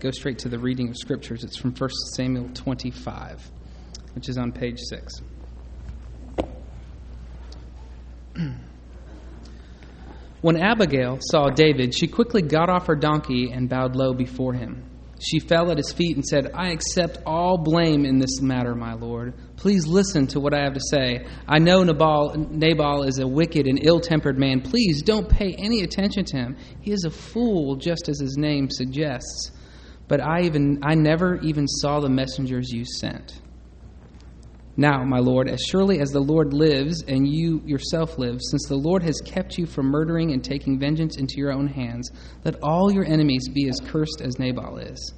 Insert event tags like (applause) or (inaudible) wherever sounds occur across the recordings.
go straight to the reading of scriptures. It's from 1 Samuel 25, which is on page 6. (clears throat) when Abigail saw David, she quickly got off her donkey and bowed low before him. She fell at his feet and said, I accept all blame in this matter, my lord. Please listen to what I have to say. I know Nabal, Nabal is a wicked and ill tempered man. Please don't pay any attention to him. He is a fool, just as his name suggests but I even I never even saw the messengers you sent. Now, my Lord, as surely as the Lord lives and you yourself live, since the Lord has kept you from murdering and taking vengeance into your own hands, let all your enemies be as cursed as Nabal is.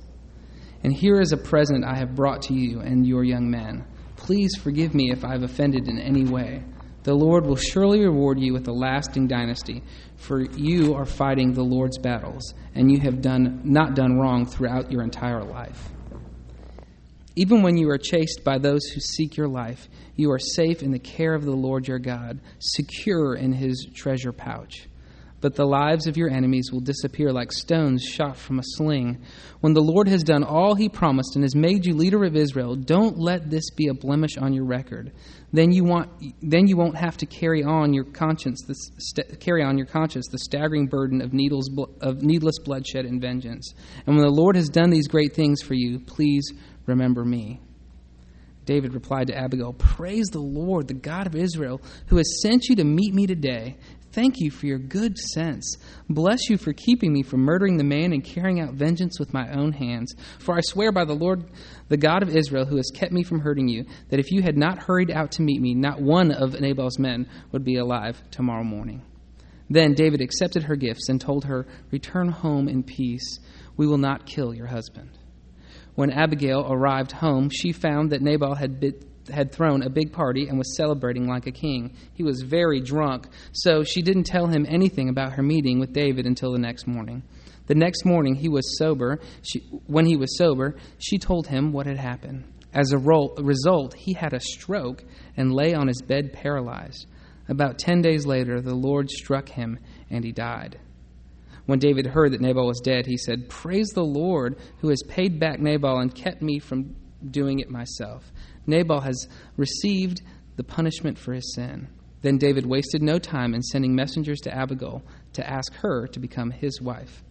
And here is a present I have brought to you and your young men. Please forgive me if I have offended in any way. The Lord will surely reward you with a lasting dynasty, for you are fighting the Lord's battles, and you have done not done wrong throughout your entire life. Even when you are chased by those who seek your life, you are safe in the care of the Lord your God, secure in his treasure pouch but the lives of your enemies will disappear like stones shot from a sling. When the Lord has done all he promised and has made you leader of Israel, don't let this be a blemish on your record. Then you want then you won't have to carry on your conscience this, st- carry on your conscience the staggering burden of needles of needless bloodshed and vengeance. And when the Lord has done these great things for you, please remember me. David replied to Abigail, Praise the Lord, the God of Israel, who has sent you to meet me today. Thank you for your good sense. Bless you for keeping me from murdering the man and carrying out vengeance with my own hands. For I swear by the Lord, the God of Israel, who has kept me from hurting you, that if you had not hurried out to meet me, not one of Nabal's men would be alive tomorrow morning. Then David accepted her gifts and told her, Return home in peace. We will not kill your husband. When Abigail arrived home, she found that Nabal had been had thrown a big party and was celebrating like a king. He was very drunk, so she didn't tell him anything about her meeting with David until the next morning. The next morning, he was sober. She, when he was sober, she told him what had happened. As a result, he had a stroke and lay on his bed paralyzed. About ten days later, the Lord struck him and he died. When David heard that Nabal was dead, he said, Praise the Lord who has paid back Nabal and kept me from doing it myself. Nabal has received the punishment for his sin. Then David wasted no time in sending messengers to Abigail to ask her to become his wife.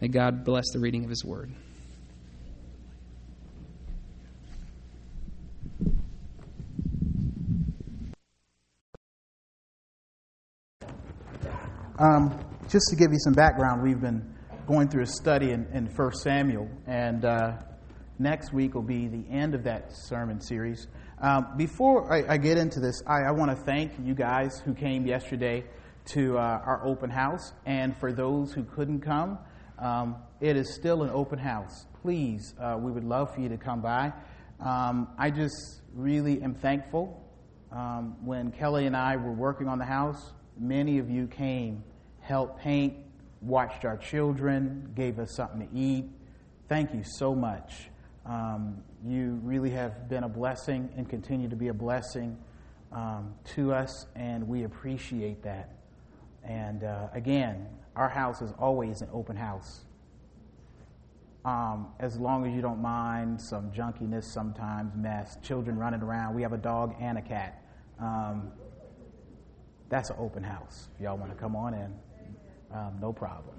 May God bless the reading of his word. Um, just to give you some background, we've been going through a study in, in 1 Samuel, and uh, Next week will be the end of that sermon series. Um, before I, I, get into this, I, I want to thank you guys who came yesterday to uh, our open house. And for those who couldn't come, um, it is still an open house. Please, uh, we would love for you to come by. Um, I just really am thankful. Um, when Kelly and I were working on the house, many of you came, helped paint, watched our children, gave us something to eat. Thank you so much. Um, you really have been a blessing and continue to be a blessing um, to us, and we appreciate that. And uh, again, our house is always an open house. Um, as long as you don't mind some junkiness, sometimes mess, children running around. We have a dog and a cat. Um, that's an open house. If y'all want to come on in, um, no problem.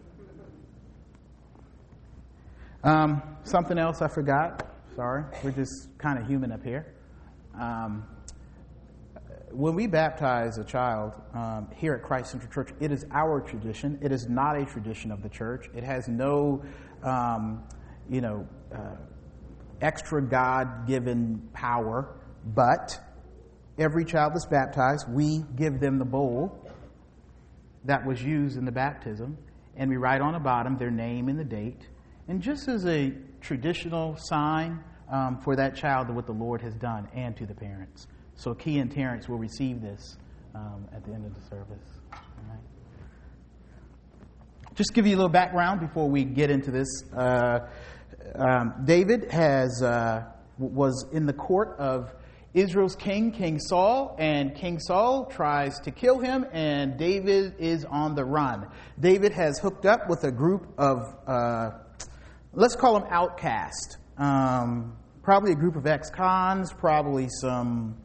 Um, something else I forgot. Sorry, we're just kind of human up here. Um, when we baptize a child um, here at Christ Central Church, it is our tradition. It is not a tradition of the church. It has no, um, you know, uh, extra God given power. But every child that's baptized, we give them the bowl that was used in the baptism, and we write on the bottom their name and the date. And just as a traditional sign um, for that child of what the Lord has done and to the parents. So Key and Terrence will receive this um, at the end of the service. Just give you a little background before we get into this. Uh, um, David has uh, was in the court of Israel's king, King Saul, and King Saul tries to kill him, and David is on the run. David has hooked up with a group of uh, let's call them outcast. Um, probably a group of ex cons, probably some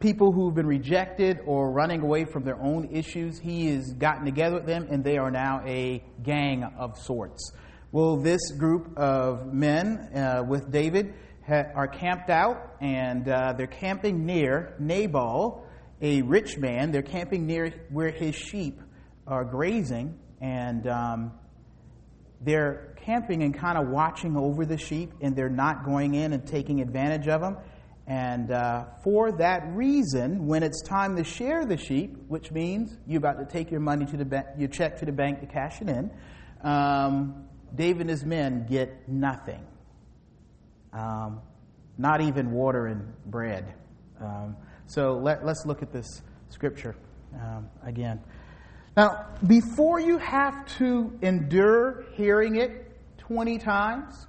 people who've been rejected or running away from their own issues. He has gotten together with them, and they are now a gang of sorts. Well, this group of men uh, with David ha- are camped out, and uh, they're camping near Nabal, a rich man. They're camping near where his sheep are grazing, and um, they're camping and kind of watching over the sheep, and they're not going in and taking advantage of them. And uh, for that reason, when it's time to share the sheep, which means you're about to take your money to the bank, your check to the bank to cash it in, um, David and his men get nothing. Um, not even water and bread. Um, so let, us look at this scripture um, again. Now, before you have to endure hearing it 20 times,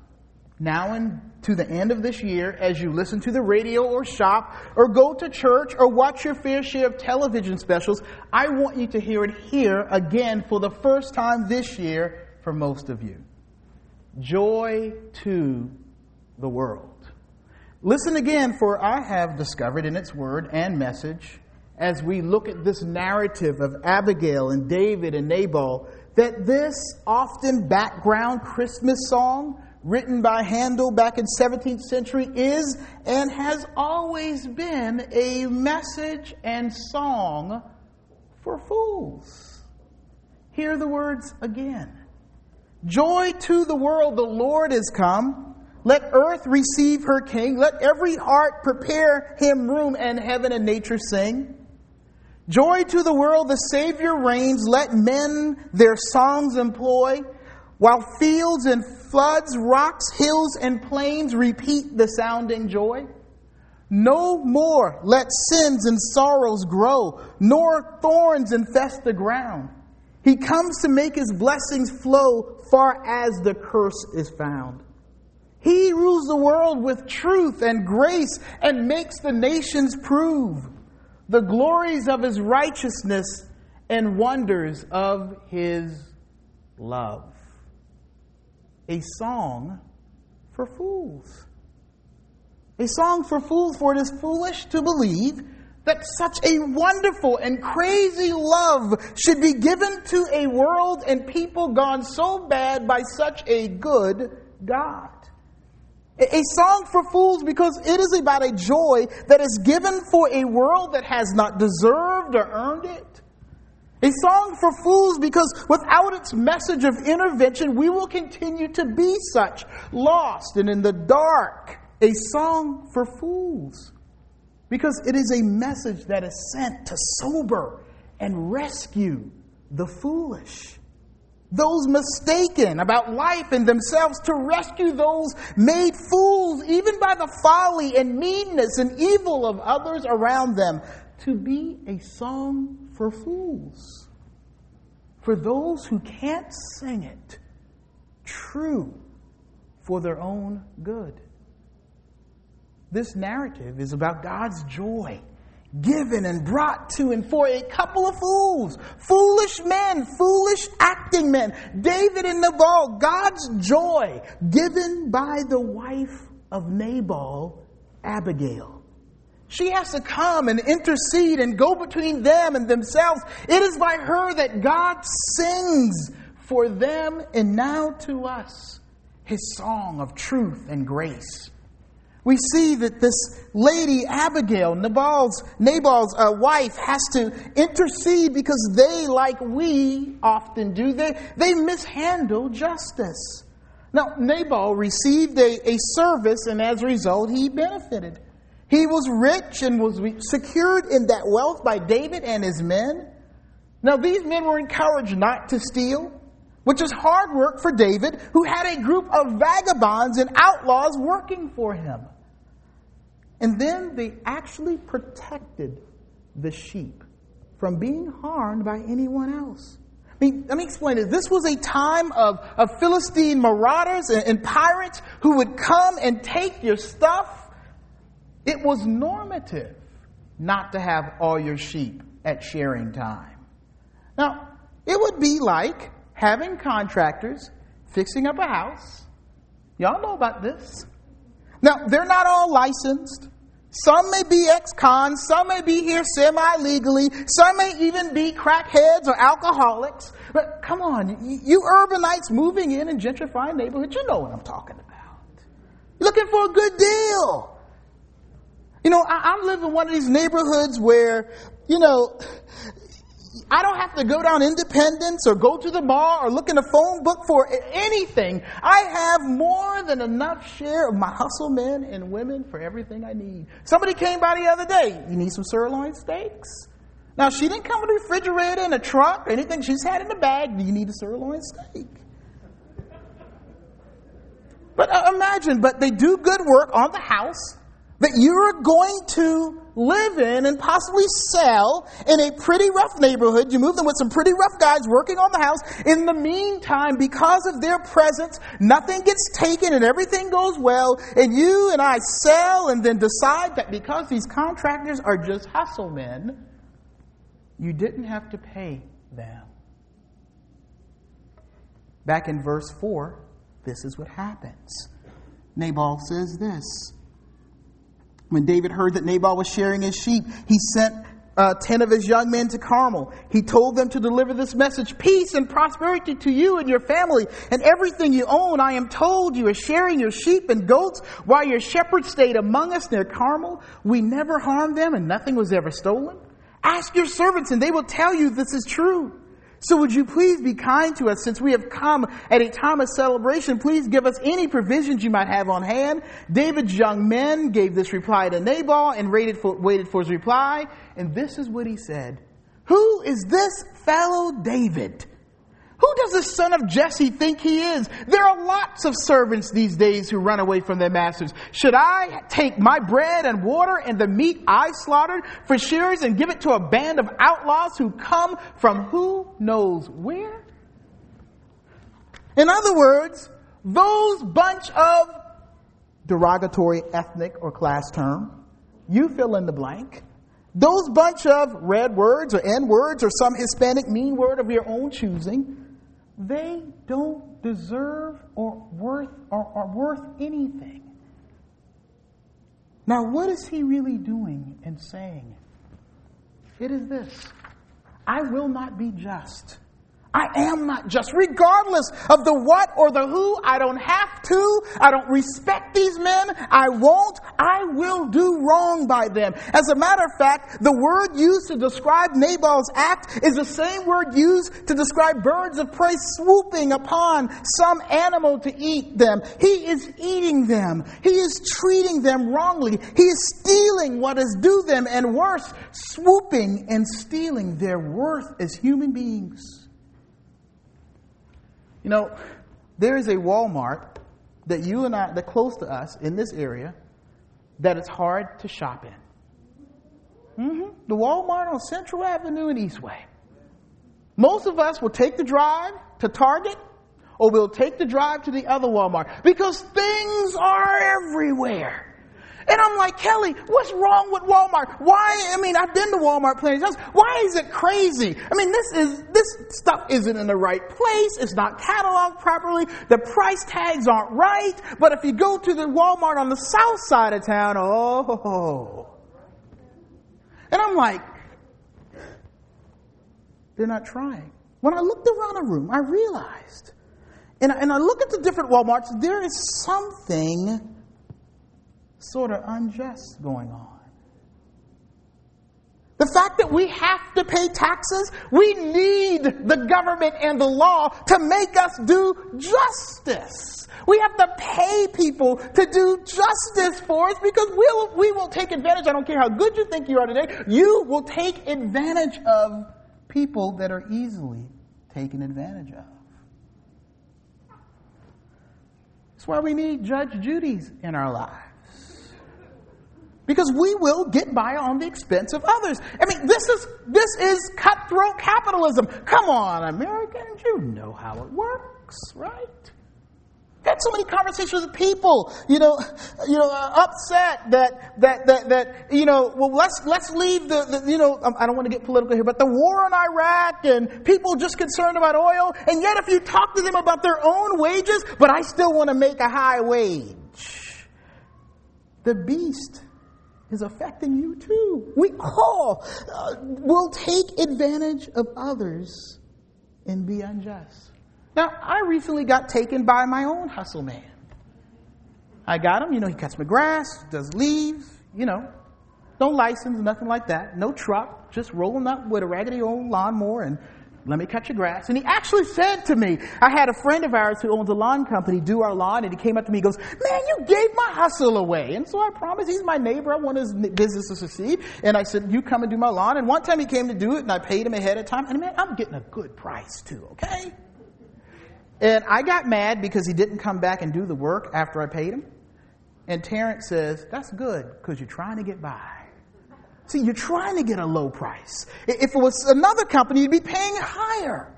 now and to the end of this year, as you listen to the radio or shop or go to church or watch your fair share of television specials, I want you to hear it here again for the first time this year for most of you. Joy to the world. Listen again, for I have discovered in its word and message, as we look at this narrative of Abigail and David and Nabal, that this often background Christmas song written by Handel back in 17th century is and has always been a message and song for fools. Hear the words again. Joy to the world, the Lord is come. Let earth receive her king. Let every heart prepare him room and heaven and nature sing. Joy to the world, the Savior reigns. Let men their songs employ. While fields and floods, rocks, hills, and plains repeat the sounding joy. No more let sins and sorrows grow, nor thorns infest the ground. He comes to make his blessings flow far as the curse is found. He rules the world with truth and grace and makes the nations prove the glories of his righteousness and wonders of his love a song for fools. A song for fools, for it is foolish to believe that such a wonderful and crazy love should be given to a world and people gone so bad by such a good God. A song for fools because it is about a joy that is given for a world that has not deserved or earned it. A song for fools because without its message of intervention, we will continue to be such, lost and in the dark. A song for fools because it is a message that is sent to sober and rescue the foolish. Those mistaken about life and themselves, to rescue those made fools even by the folly and meanness and evil of others around them, to be a song for fools. For those who can't sing it true for their own good. This narrative is about God's joy given and brought to and for a couple of fools, foolish men, foolish acting men, David and Nabal, God's joy given by the wife of Nabal, Abigail. She has to come and intercede and go between them and themselves. It is by her that God sings for them and now to us his song of truth and grace. We see that this lady, Abigail, Nabal's, Nabal's uh, wife, has to intercede because they, like we often do, they, they mishandle justice. Now, Nabal received a, a service, and as a result, he benefited. He was rich and was secured in that wealth by David and his men. Now, these men were encouraged not to steal, which is hard work for David, who had a group of vagabonds and outlaws working for him. And then they actually protected the sheep from being harmed by anyone else. I mean, let me explain it. This was a time of, of Philistine marauders and, and pirates who would come and take your stuff it was normative not to have all your sheep at shearing time. Now, it would be like having contractors fixing up a house, Y'all know about this. Now, they're not all licensed. Some may be ex-cons, some may be here semi-legally, some may even be crackheads or alcoholics. But come on, you urbanites moving in and gentrifying neighborhoods, you know what I'm talking about. Looking for a good deal. You know, I, I live in one of these neighborhoods where, you know, I don't have to go down Independence or go to the mall or look in the phone book for anything. I have more than enough share of my hustle men and women for everything I need. Somebody came by the other day. You need some sirloin steaks? Now, she didn't come with a refrigerator and a truck or anything. She's had in a bag. Do you need a sirloin steak? But uh, imagine, but they do good work on the house that you're going to live in and possibly sell in a pretty rough neighborhood. You move them with some pretty rough guys working on the house. In the meantime, because of their presence, nothing gets taken and everything goes well. And you and I sell and then decide that because these contractors are just hustle men, you didn't have to pay them. Back in verse 4, this is what happens. Nabal says this when David heard that Nabal was sharing his sheep, he sent uh, ten of his young men to Carmel. He told them to deliver this message Peace and prosperity to you and your family and everything you own. I am told you are sharing your sheep and goats while your shepherds stayed among us near Carmel. We never harmed them and nothing was ever stolen. Ask your servants and they will tell you this is true. So would you please be kind to us since we have come at a time of celebration? Please give us any provisions you might have on hand. David's young men gave this reply to Nabal and waited for, waited for his reply. And this is what he said. Who is this fellow David? Who does the son of Jesse think he is? There are lots of servants these days who run away from their masters. Should I take my bread and water and the meat I slaughtered for shearers and give it to a band of outlaws who come from who knows where? In other words, those bunch of derogatory ethnic or class term, you fill in the blank, those bunch of red words or N words or some Hispanic mean word of your own choosing, they don't deserve or worth or are worth anything. Now, what is he really doing and saying? It is this I will not be just I am not just. Regardless of the what or the who, I don't have to. I don't respect these men. I won't. I will do wrong by them. As a matter of fact, the word used to describe Nabal's act is the same word used to describe birds of prey swooping upon some animal to eat them. He is eating them. He is treating them wrongly. He is stealing what is due them and worse, swooping and stealing their worth as human beings. You know, there is a Walmart that you and I, that close to us in this area, that it's hard to shop in. Mm-hmm. The Walmart on Central Avenue in Eastway. Most of us will take the drive to Target or we'll take the drive to the other Walmart because things are everywhere. And I'm like, Kelly, what's wrong with Walmart? Why? I mean, I've been to Walmart plenty times. Why is it crazy? I mean, this is, this stuff isn't in the right place. It's not cataloged properly. The price tags aren't right. But if you go to the Walmart on the south side of town, oh. And I'm like, they're not trying. When I looked around the room, I realized, and I, and I look at the different Walmarts, there is something sort of unjust going on. The fact that we have to pay taxes, we need the government and the law to make us do justice. We have to pay people to do justice for us because we'll, we will take advantage. I don't care how good you think you are today, you will take advantage of people that are easily taken advantage of. That's why we need Judge Judy's in our lives. Because we will get by on the expense of others. I mean, this is, this is cutthroat capitalism. Come on, Americans, you know how it works, right? had so many conversations with people, you know, you know, uh, upset that, that, that, that, you know, well, let's, let's leave the, the, you know, um, I don't want to get political here, but the war in Iraq and people just concerned about oil. And yet if you talk to them about their own wages, but I still want to make a high wage. The beast is affecting you too. We all uh, will take advantage of others and be unjust. Now, I recently got taken by my own hustle man. I got him, you know, he cuts my grass, does leaves, you know, no license, nothing like that, no truck, just rolling up with a raggedy old lawnmower and let me cut your grass. And he actually said to me, I had a friend of ours who owns a lawn company do our lawn, and he came up to me and goes, Man, you gave my hustle away. And so I promised, he's my neighbor, I want his business to succeed. And I said, You come and do my lawn. And one time he came to do it, and I paid him ahead of time. And man, I'm getting a good price too, okay? And I got mad because he didn't come back and do the work after I paid him. And Terrence says, That's good, because you're trying to get by. See, you're trying to get a low price. If it was another company, you'd be paying higher.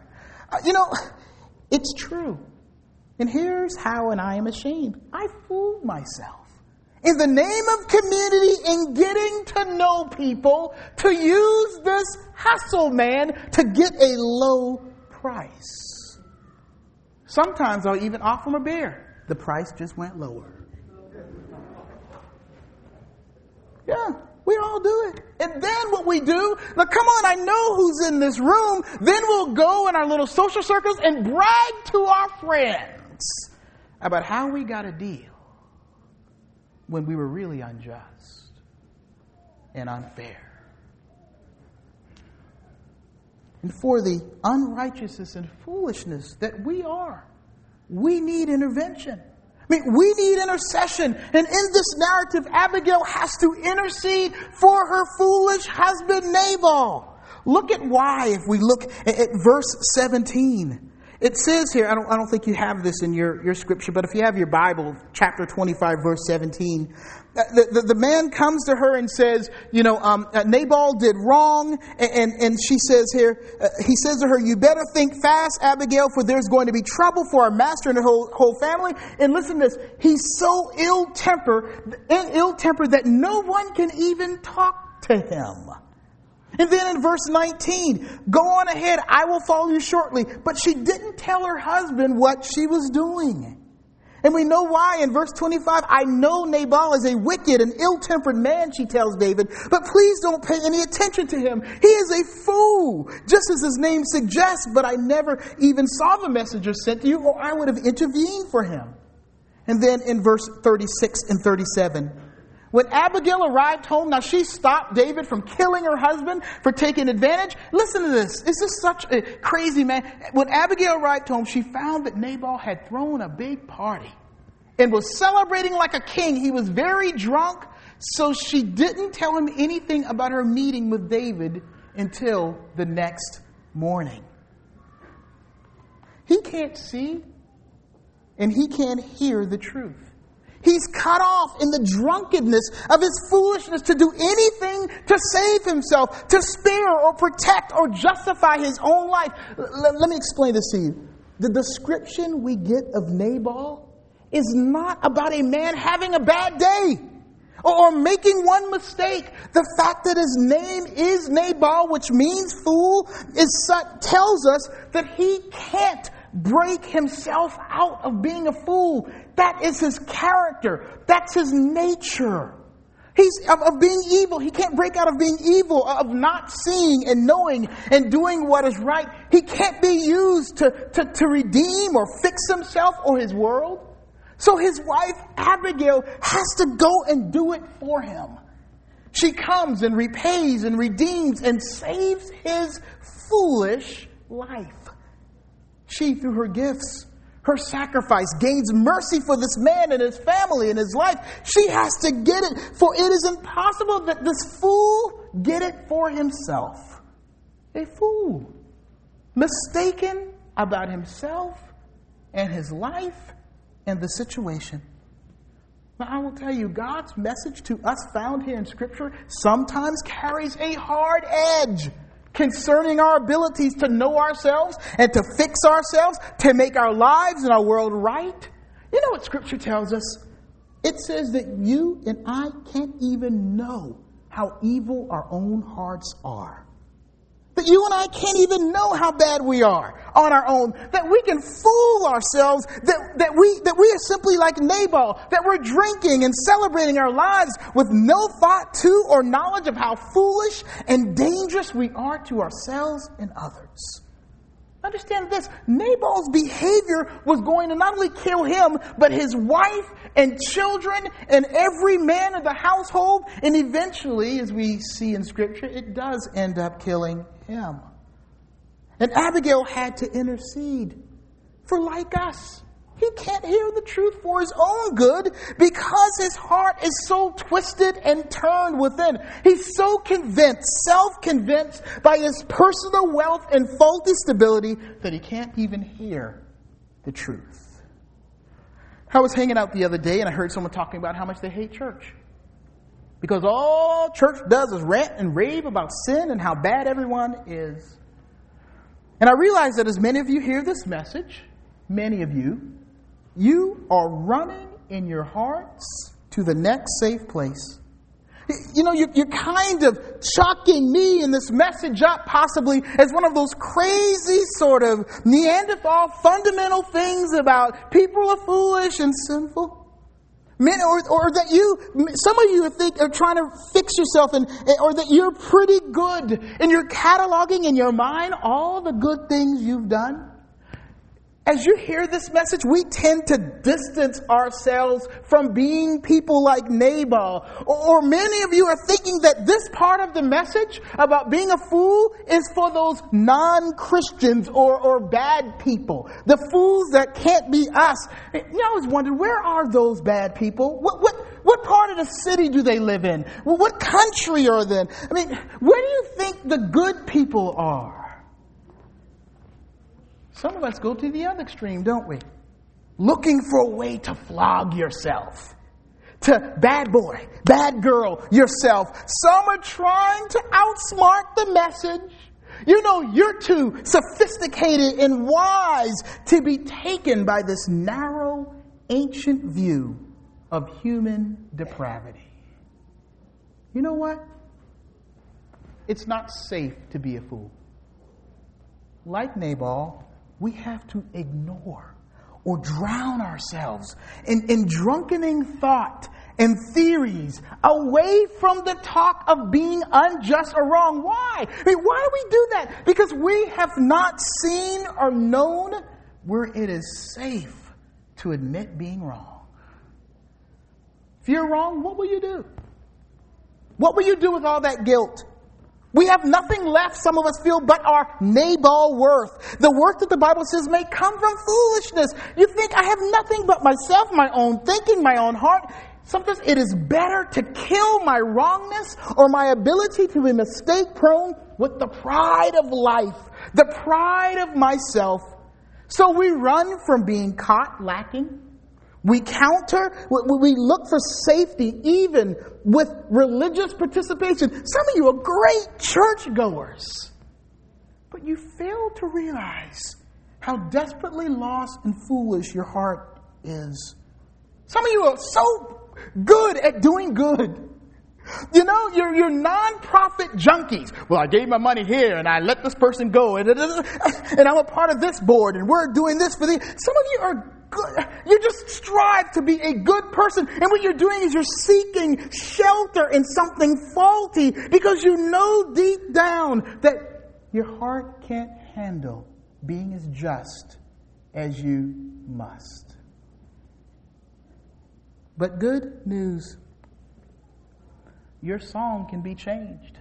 Uh, you know, (sighs) it's true. And here's how, and I am ashamed. I fooled myself. In the name of community and getting to know people, to use this hustle man to get a low price. Sometimes I'll even offer him a beer. The price just went lower. Yeah. We all do it. And then what we do, now come on, I know who's in this room. Then we'll go in our little social circles and brag to our friends about how we got a deal when we were really unjust and unfair. And for the unrighteousness and foolishness that we are, we need intervention. I mean, we need intercession. And in this narrative, Abigail has to intercede for her foolish husband, Nabal. Look at why if we look at, verse 17. It says here, I don't, I don't think you have this in your, your scripture, but if you have your Bible, chapter 25, verse 17, uh, the, the, the man comes to her and says, you know, um, uh, Nabal did wrong. And, and, and she says here, uh, he says to her, you better think fast, Abigail, for there's going to be trouble for our master and the whole, whole family. And listen to this. He's so ill-tempered, ill-tempered that no one can even talk to him. And then in verse 19, go on ahead, I will follow you shortly. But she didn't tell her husband what she was doing. And we know why in verse 25. I know Nabal is a wicked and ill tempered man, she tells David, but please don't pay any attention to him. He is a fool, just as his name suggests, but I never even saw the messenger sent to you, or I would have intervened for him. And then in verse 36 and 37, when Abigail arrived home, now she stopped David from killing her husband for taking advantage. Listen to this. This is such a crazy man. When Abigail arrived home, she found that Nabal had thrown a big party and was celebrating like a king. He was very drunk, so she didn't tell him anything about her meeting with David until the next morning. He can't see and he can't hear the truth. He's cut off in the drunkenness of his foolishness to do anything to save himself, to spare or protect or justify his own life. L- let me explain this to you. The description we get of Nabal is not about a man having a bad day or, making one mistake. The fact that his name is Nabal, which means fool, is tells us that he can't break himself out of being a fool. That is his character. That's his nature. He's of, of, being evil. He can't break out of being evil, uh, of not seeing and knowing and doing what is right. He can't be used to, to, to redeem or fix himself or his world. So his wife, Abigail, has to go and do it for him. She comes and repays and redeems and saves his foolish life. She, through her gifts, her sacrifice, gains mercy for this man and his family and his life. She has to get it, for it is impossible that this fool get it for himself. A fool, mistaken about himself and his life and the situation. Now, I will tell you, God's message to us found here in Scripture sometimes carries a hard edge concerning our abilities to know ourselves and to fix ourselves, to make our lives and our world right. You know what Scripture tells us? It says that you and I can't even know how evil our own hearts are. That you and I can't even know how bad we are on our own. That we can fool ourselves. That, that, we, that we are simply like Nabal. That we're drinking and celebrating our lives with no thought to or knowledge of how foolish and dangerous we are to ourselves and others. Understand this Nabal's behavior was going to not only kill him, but his wife and children and every man of the household. And eventually, as we see in Scripture, it does end up killing him. And Abigail had to intercede. For like us, he can't hear the truth for his own good because his heart is so twisted and turned within. He's so convinced, self convinced by his personal wealth and faulty stability that he can't even hear the truth. I was hanging out the other day and I heard someone talking about how much they hate church. Because all church does is rant and rave about sin and how bad everyone is. And I realize that as many of you hear this message, many of you, you are running in your hearts to the next safe place. You know, you're kind of chalking me and this message up possibly as one of those crazy sort of Neanderthal fundamental things about people are foolish and sinful. Men, or, or that you, some of you think, are trying to fix yourself, and, or that you're pretty good, and you're cataloging in your mind all the good things you've done. As you hear this message, we tend to distance ourselves from being people like Nabal. Or, many of you are thinking that this part of the message about being a fool is for those non-Christians or, or bad people. The fools that can't be us. You know, I always wondered, where are those bad people? What, what, what part of the city do they live in? What country are they in? I mean, where do you think the good people are? Some of us go to the other extreme, don't we? Looking for a way to flog yourself. To bad boy, bad girl yourself. Some are trying to outsmart the message. You know, you're too sophisticated and wise to be taken by this narrow, ancient view of human depravity. You know what? It's not safe to be a fool. Like Nabal, we have to ignore or drown ourselves in, in drunkening thought and theories away from the talk of being unjust or wrong. Why? I mean, why do we do that? Because we have not seen or known where it is safe to admit being wrong. If you're wrong, what will you do? What will you do with all that guilt? We have nothing left, some of us feel, but our Nabal worth. The worth that the Bible says may come from foolishness. You think I have nothing but myself, my own thinking, my own heart. Sometimes it is better to kill my wrongness or my ability to be mistake prone with the pride of life, the pride of myself. So we run from being caught lacking we counter, we look for safety even with religious participation. Some of you are great churchgoers, but you fail to realize how desperately lost and foolish your heart is. Some of you are so good at doing good. You know, you're, you're non-profit junkies. Well, I gave my money here and I let this person go and, and I'm a part of this board and we're doing this for the. Some of you are good. You just strive to be a good person. And what you're doing is you're seeking shelter in something faulty because you know deep down that your heart can't handle being as just as you must. But good news your song can be changed.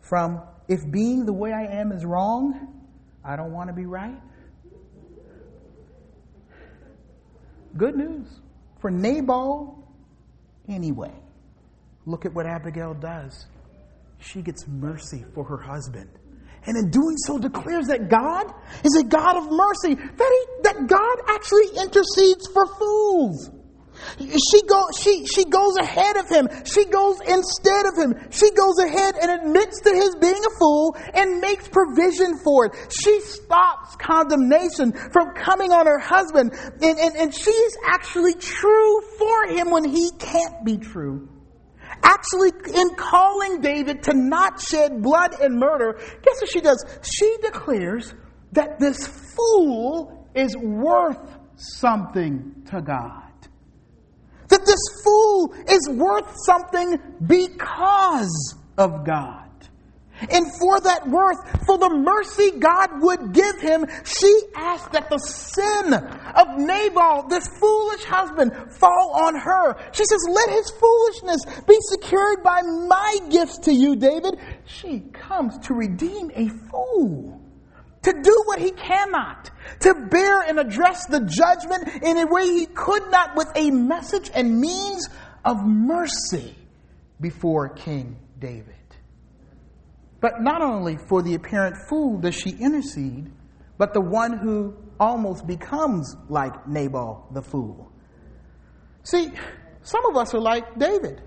From if being the way I am is wrong, I don't want to be right, Good news for Nabal anyway. Look at what Abigail does. She gets mercy for her husband. And in doing so declares that God is a God of mercy, that, he, that God actually intercedes for fools. She, go, she, she goes ahead of him. She goes instead of him. She goes ahead and admits to his being a fool and makes provision for it. She stops condemnation from coming on her husband. And, and, and she is actually true for him when he can't be true. Actually, in calling David to not shed blood and murder, guess what she does? She declares that this fool is worth something to God. That this fool is worth something because of God. And for that worth, for the mercy God would give him, she asked that the sin of Nabal, this foolish husband, fall on her. She says, Let his foolishness be secured by my gifts to you, David. She comes to redeem a fool to do what he cannot, to bear and address the judgment in a way he could not with a message and means of mercy before King David. But not only for the apparent fool does she intercede, but the one who almost becomes like Nabal the fool. See, some of us are like David.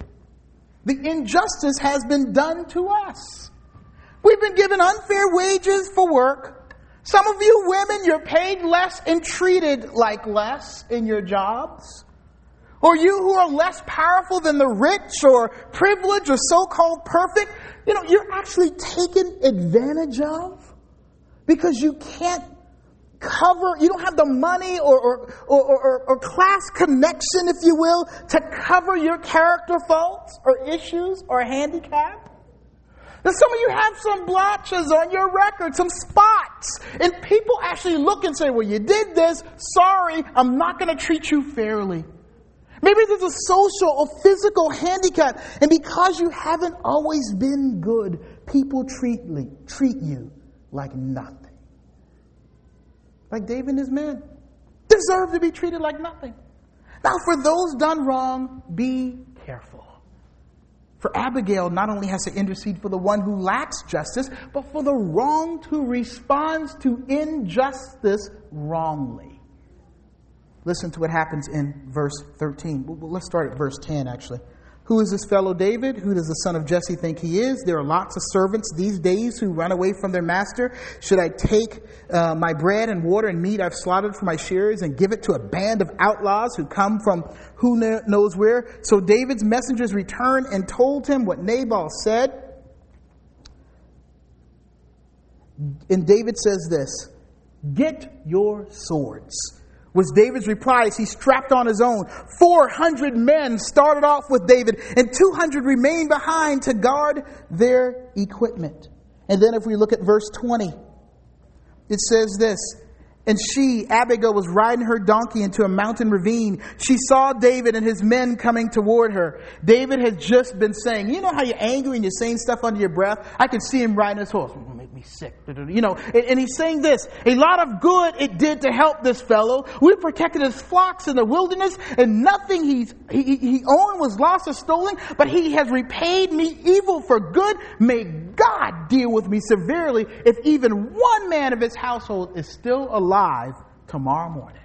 The injustice has been done to us. We've been given unfair wages for work. Some of you women, you're paid less and treated like less in your jobs. Or you who are less powerful than the rich or privileged or so called perfect, you know, you're actually taken advantage of because you can't cover, you don't have the money or, or, or, or, class connection, if you will, to cover your character faults or issues or handicap. And some of you have some blotches on your record, some spots. And people actually look and say, well, you did this. Sorry, I'm not going to treat you fairly. Maybe there's a social or physical handicap. And because you haven't always been good, people treat, treat you like nothing. Like David and his men deserve to be treated like nothing. Now, for those done wrong, be careful. For Abigail not only has to intercede for the one who lacks justice, but for the wronged who responds to injustice wrongly. Listen to what happens in verse 13. Let's start at verse 10, actually. Who is this fellow David? Who does the son of Jesse think he is? There are lots of servants these days who run away from their master. Should I take uh, my bread and water and meat I've slaughtered for my shearers and give it to a band of outlaws who come from who knows where? So David's messengers returned and told him what Nabal said. And David says this Get your swords was David's reply as he strapped on his own. 400 men started off with David, and 200 remained behind to guard their equipment. And then, if we look at verse 20, it says this and she, Abigail, was riding her donkey into a mountain ravine. She saw David and his men coming toward her. David had just been saying, You know how you're angry and you're saying stuff under your breath? I could see him riding his horse. Make me sick. You know, and he's saying this A lot of good it did to help this fellow. We protected his flocks in the wilderness, and nothing he's, he, he owned was lost or stolen, but he has repaid me evil for good. May God deal with me severely if even one man of his household is still alive tomorrow morning.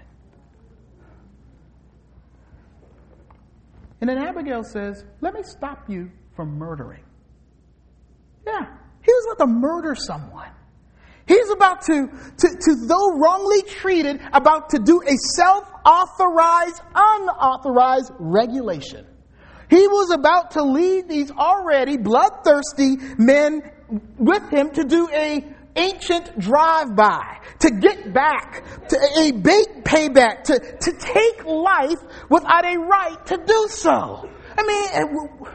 And then Abigail says, Let me stop you from murdering. Yeah, he was about to murder someone. He's about to, to, to though wrongly treated, about to do a self authorized, unauthorized regulation. He was about to lead these already bloodthirsty men with him to do a ancient drive-by, to get back, to a bait payback, to, to take life without a right to do so. I mean, eh,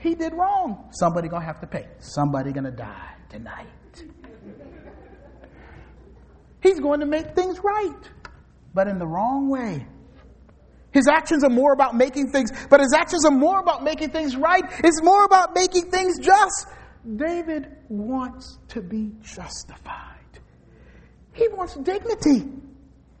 he did wrong. Somebody gonna have to pay. Somebody gonna die tonight. He's going to make things right, but in the wrong way. His actions are more about making things, but his actions are more about making things right. It's more about making things just. David wants to be justified. He wants dignity.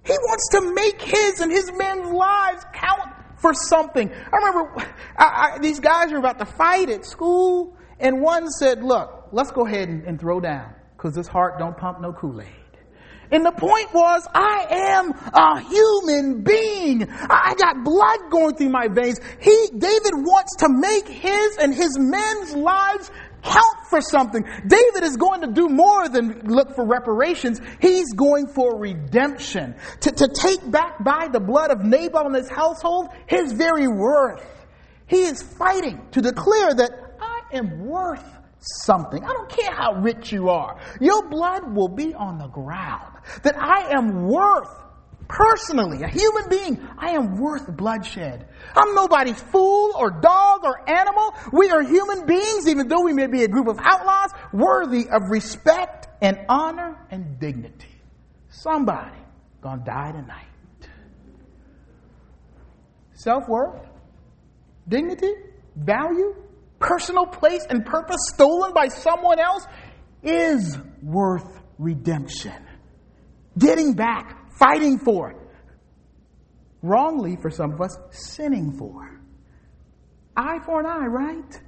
He wants to make his and his men's lives count for something. I remember I, I, these guys were about to fight at school, and one said, Look, let's go ahead and, and throw down because this heart don't pump no Kool Aid. And the point was, I am a human being. I got blood going through my veins. He, David wants to make his and his men's lives count for something. David is going to do more than look for reparations. He's going for redemption. To, to take back by the blood of Nabal and his household his very worth. He is fighting to declare that I am worth something. I don't care how rich you are. Your blood will be on the ground. That I am worth, personally, a human being, I am worth bloodshed. I'm nobody's fool or dog or animal. We are human beings, even though we may be a group of outlaws, worthy of respect and honor and dignity. Somebody gonna die tonight. Self worth, dignity, value, personal place and purpose stolen by someone else is worth redemption. Getting back, fighting for. Wrongly, for some of us, sinning for. Eye for an eye, right?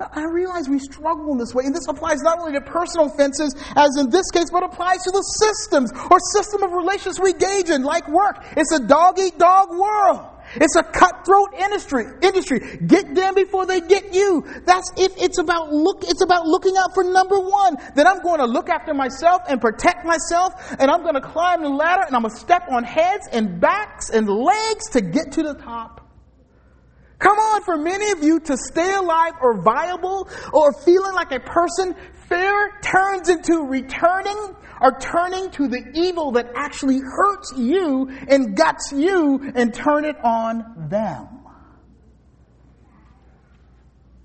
I realize we struggle in this way, and this applies not only to personal offenses, as in this case, but applies to the systems or system of relations we engage in, like work. It's a dog eat dog world. It's a cutthroat industry. Industry. Get them before they get you. That's if it's about look. It's about looking out for number one. Then I'm going to look after myself and protect myself, and I'm going to climb the ladder, and I'm going to step on heads and backs and legs to get to the top. Come on, for many of you to stay alive or viable or feeling like a person, fear turns into returning are turning to the evil that actually hurts you and guts you and turn it on them.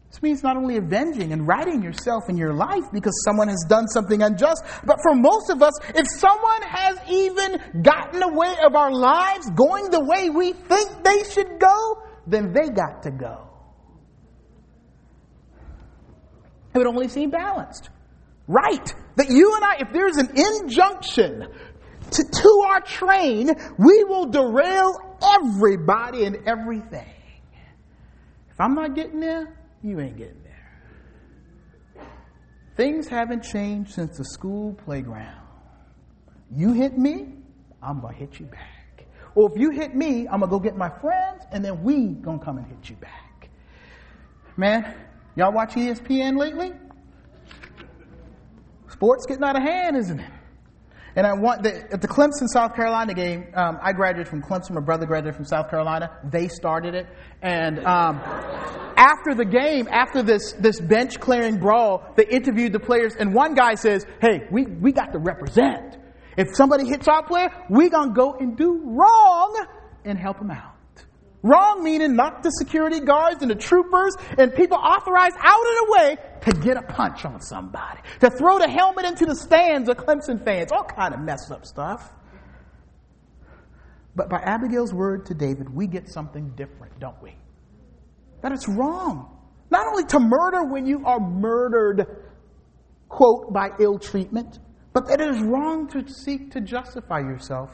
This means not only avenging and righting yourself in your life because someone has done something unjust, but for most of us, if someone has even gotten away of our lives going the way we think they should go, then they got to go. It would only seem balanced right. That you and I, if there's an injunction to, to our train, we will derail everybody and everything. If I'm not getting there, you ain't getting there. Things haven't changed since the school playground. You hit me, I'm gonna hit you back. Or if you hit me, I'm gonna go get my friends, and then we gonna come and hit you back. Man, y'all watch ESPN lately? Sports getting out of hand, isn't it? And I want the, at the Clemson South Carolina game. Um, I graduated from Clemson. My brother graduated from South Carolina. They started it, and um, after the game, after this this bench clearing brawl, they interviewed the players, and one guy says, "Hey, we we got to represent. If somebody hits our player, we gonna go and do wrong and help them out." Wrong meaning not the security guards and the troopers and people authorized out of the way to get a punch on somebody, to throw the helmet into the stands of Clemson fans, all kind of messed up stuff. But by Abigail's word to David, we get something different, don't we? That it's wrong. Not only to murder when you are murdered, quote, by ill treatment, but that it is wrong to seek to justify yourself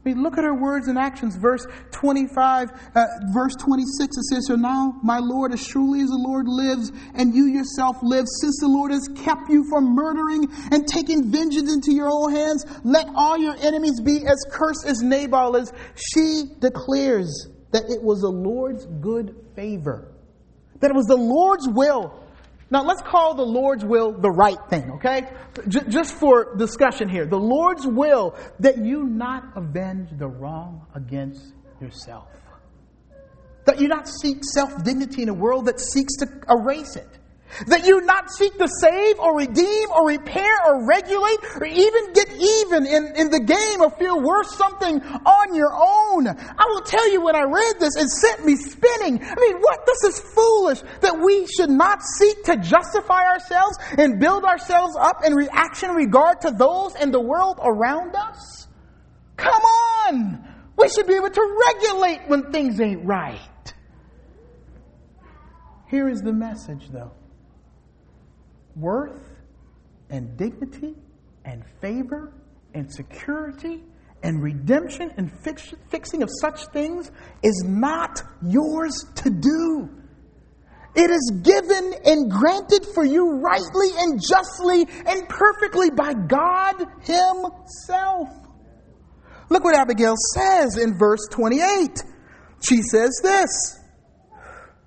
I mean, look at her words and actions. Verse 25, uh, verse 26, it says, So now, my Lord, as truly as the Lord lives, and you yourself live, since the Lord has kept you from murdering and taking vengeance into your own hands, let all your enemies be as cursed as Nabal is. She declares that it was the Lord's good favor, that it was the Lord's will now let's call the Lord's will the right thing, okay? J- just for discussion here. The Lord's will that you not avenge the wrong against yourself. That you not seek self dignity in a world that seeks to erase it. That you not seek to save or redeem or repair or regulate or even get even in, in the game or feel worth something on your own. I will tell you when I read this, it sent me spinning. I mean, what? This is foolish that we should not seek to justify ourselves and build ourselves up in reaction regard to those in the world around us. Come on! We should be able to regulate when things ain't right. Here is the message though worth and dignity and favor and security and redemption and fix, fixing of such things is not yours to do. It is given and granted for you rightly and justly and perfectly by God Himself. Look what Abigail says in verse 28. She says this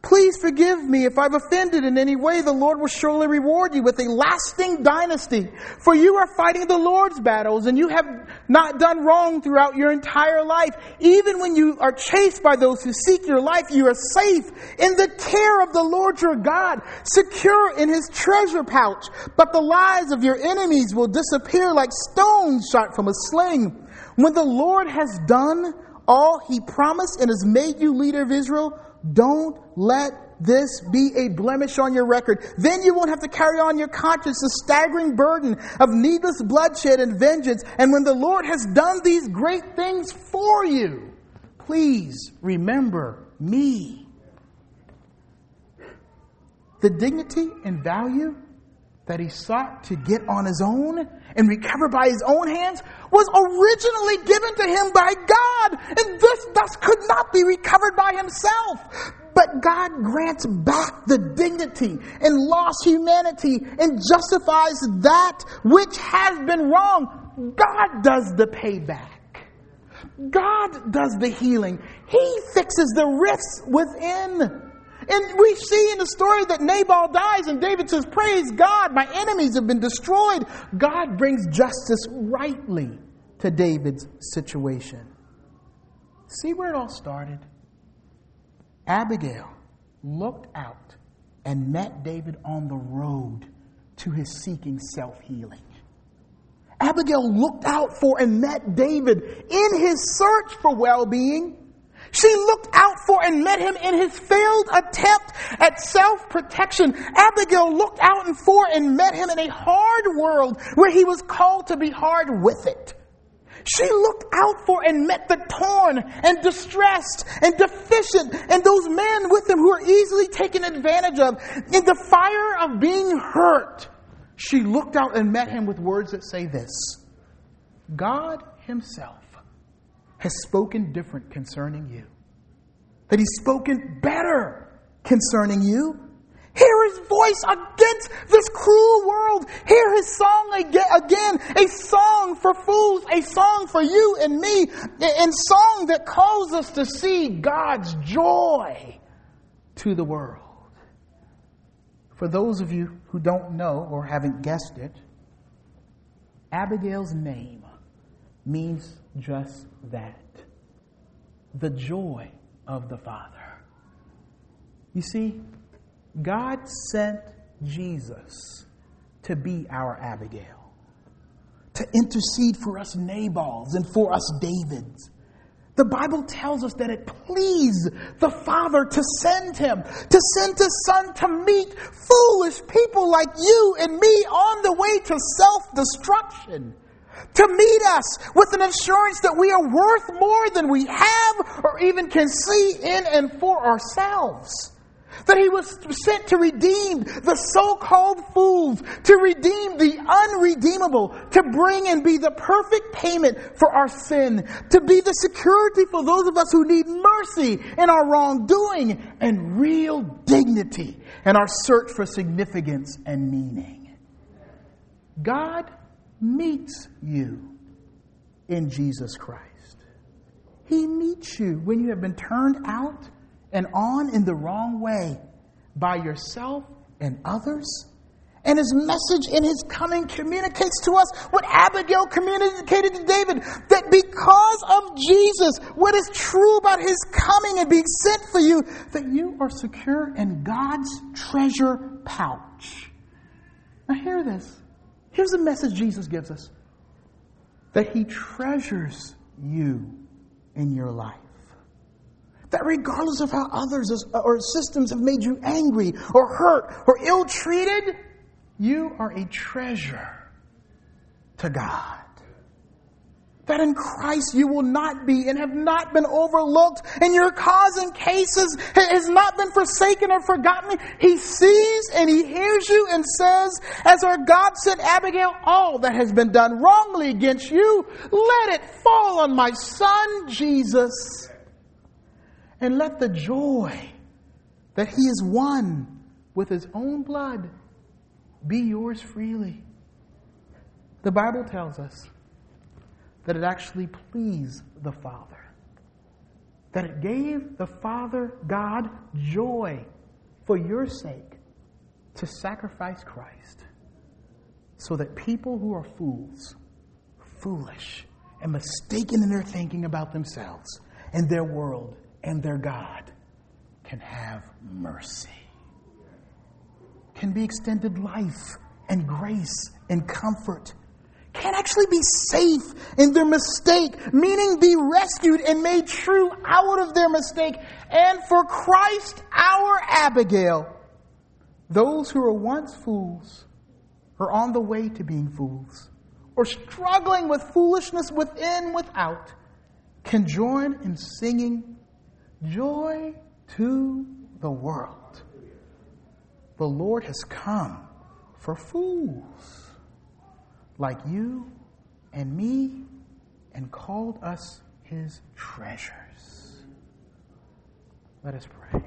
Please forgive me if I've offended in any way. The Lord will surely reward you with a lasting dynasty. For you are fighting the Lord's battles and you have not done wrong throughout your entire life. Even when you are chased by those who seek your life, you are safe in the care of the Lord your God, secure in his treasure pouch. But the lies of your enemies will disappear like stones shot from a sling. When the Lord has done all he promised and has made you leader of Israel, don't let this be a blemish on your record. Then you won't have to carry on your conscience the staggering burden of needless bloodshed and vengeance. And when the Lord has done these great things for you, please remember me. The dignity and value that he sought to get on his own and recover by his own hands was originally given to him by God, and this thus could not be recovered by himself. But God grants back the dignity and lost humanity and justifies that which has been wrong. God does the payback. God does the healing. He fixes the rifts within. And we see in the story that Nabal dies, and David says, Praise God, my enemies have been destroyed. God brings justice rightly to David's situation. See where it all started? Abigail looked out and met David on the road to his seeking self healing. Abigail looked out for and met David in his search for well being. She looked out for and met him in his failed attempt at self protection. Abigail looked out and for and met him in a hard world where he was called to be hard with it. She looked out for and met the torn and distressed and deficient and those men with them who are easily taken advantage of. In the fire of being hurt, she looked out and met him with words that say this God Himself has spoken different concerning you, that He's spoken better concerning you. Hear his voice against this cruel world. Hear his song again, a song for fools, a song for you and me, and song that calls us to see God's joy to the world. For those of you who don't know or haven't guessed it, Abigail's name means just that the joy of the Father. You see, God sent Jesus to be our Abigail, to intercede for us Nabals and for us Davids. The Bible tells us that it pleased the Father to send him, to send his Son to meet foolish people like you and me on the way to self destruction. To meet us with an assurance that we are worth more than we have or even can see in and for ourselves. That he was sent to redeem the so called fools, to redeem the unredeemable, to bring and be the perfect payment for our sin, to be the security for those of us who need mercy in our wrongdoing and real dignity in our search for significance and meaning. God meets you in Jesus Christ. He meets you when you have been turned out and on in the wrong way by yourself and others. And his message in his coming communicates to us what Abigail communicated to David that because of Jesus, what is true about his coming and being sent for you, that you are secure in God's treasure pouch. Now, hear this. Here's the message Jesus gives us that he treasures you in your life that regardless of how others or systems have made you angry or hurt or ill treated, you are a treasure to God. That in Christ you will not be and have not been overlooked, and your cause and cases has not been forsaken or forgotten. He sees and he hears you and says, as our God sent Abigail, all that has been done wrongly against you, let it fall on my son Jesus and let the joy that He is one with his own blood be yours freely. The Bible tells us that it actually pleased the Father, that it gave the Father God joy for your sake to sacrifice Christ so that people who are fools, foolish, and mistaken in their thinking about themselves and their world and their God can have mercy, can be extended life and grace and comfort, can actually be safe in their mistake, meaning be rescued and made true out of their mistake. And for Christ, our Abigail, those who were once fools are on the way to being fools or struggling with foolishness within, without, can join in singing joy to the world. The Lord has come for fools like you and me and called us his treasures. Let us pray.